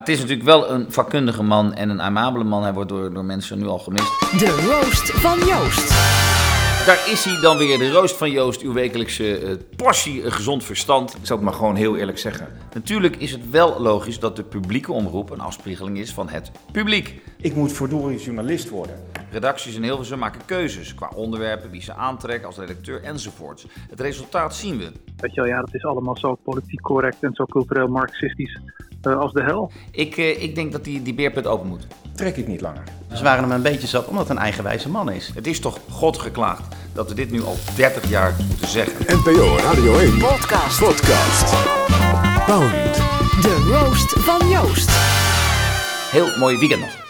Het is natuurlijk wel een vakkundige man en een amabele man. Hij wordt door, door mensen nu al gemist. De roost van Joost. Daar is hij dan weer, de roost van Joost, uw wekelijkse eh, portie eh, gezond verstand. Ik zal het maar gewoon heel eerlijk zeggen. Natuurlijk is het wel logisch dat de publieke omroep een afspiegeling is van het publiek. Ik moet verdorie journalist worden. Redacties in Hilversum maken keuzes qua onderwerpen, wie ze aantrekken als redacteur enzovoorts. Het resultaat zien we. Weet je wel, ja, dat is allemaal zo politiek correct en zo cultureel marxistisch als de hel. Ik, eh, ik denk dat die, die beerput open moet. Trek ik niet langer. Ze waren hem een beetje zat omdat het een eigenwijze man is. Het is toch God geklaagd dat we dit nu al 30 jaar moeten zeggen. NPO Radio 1 Podcast. podcast. Bound. De roost van Joost. Heel mooi weekend nog.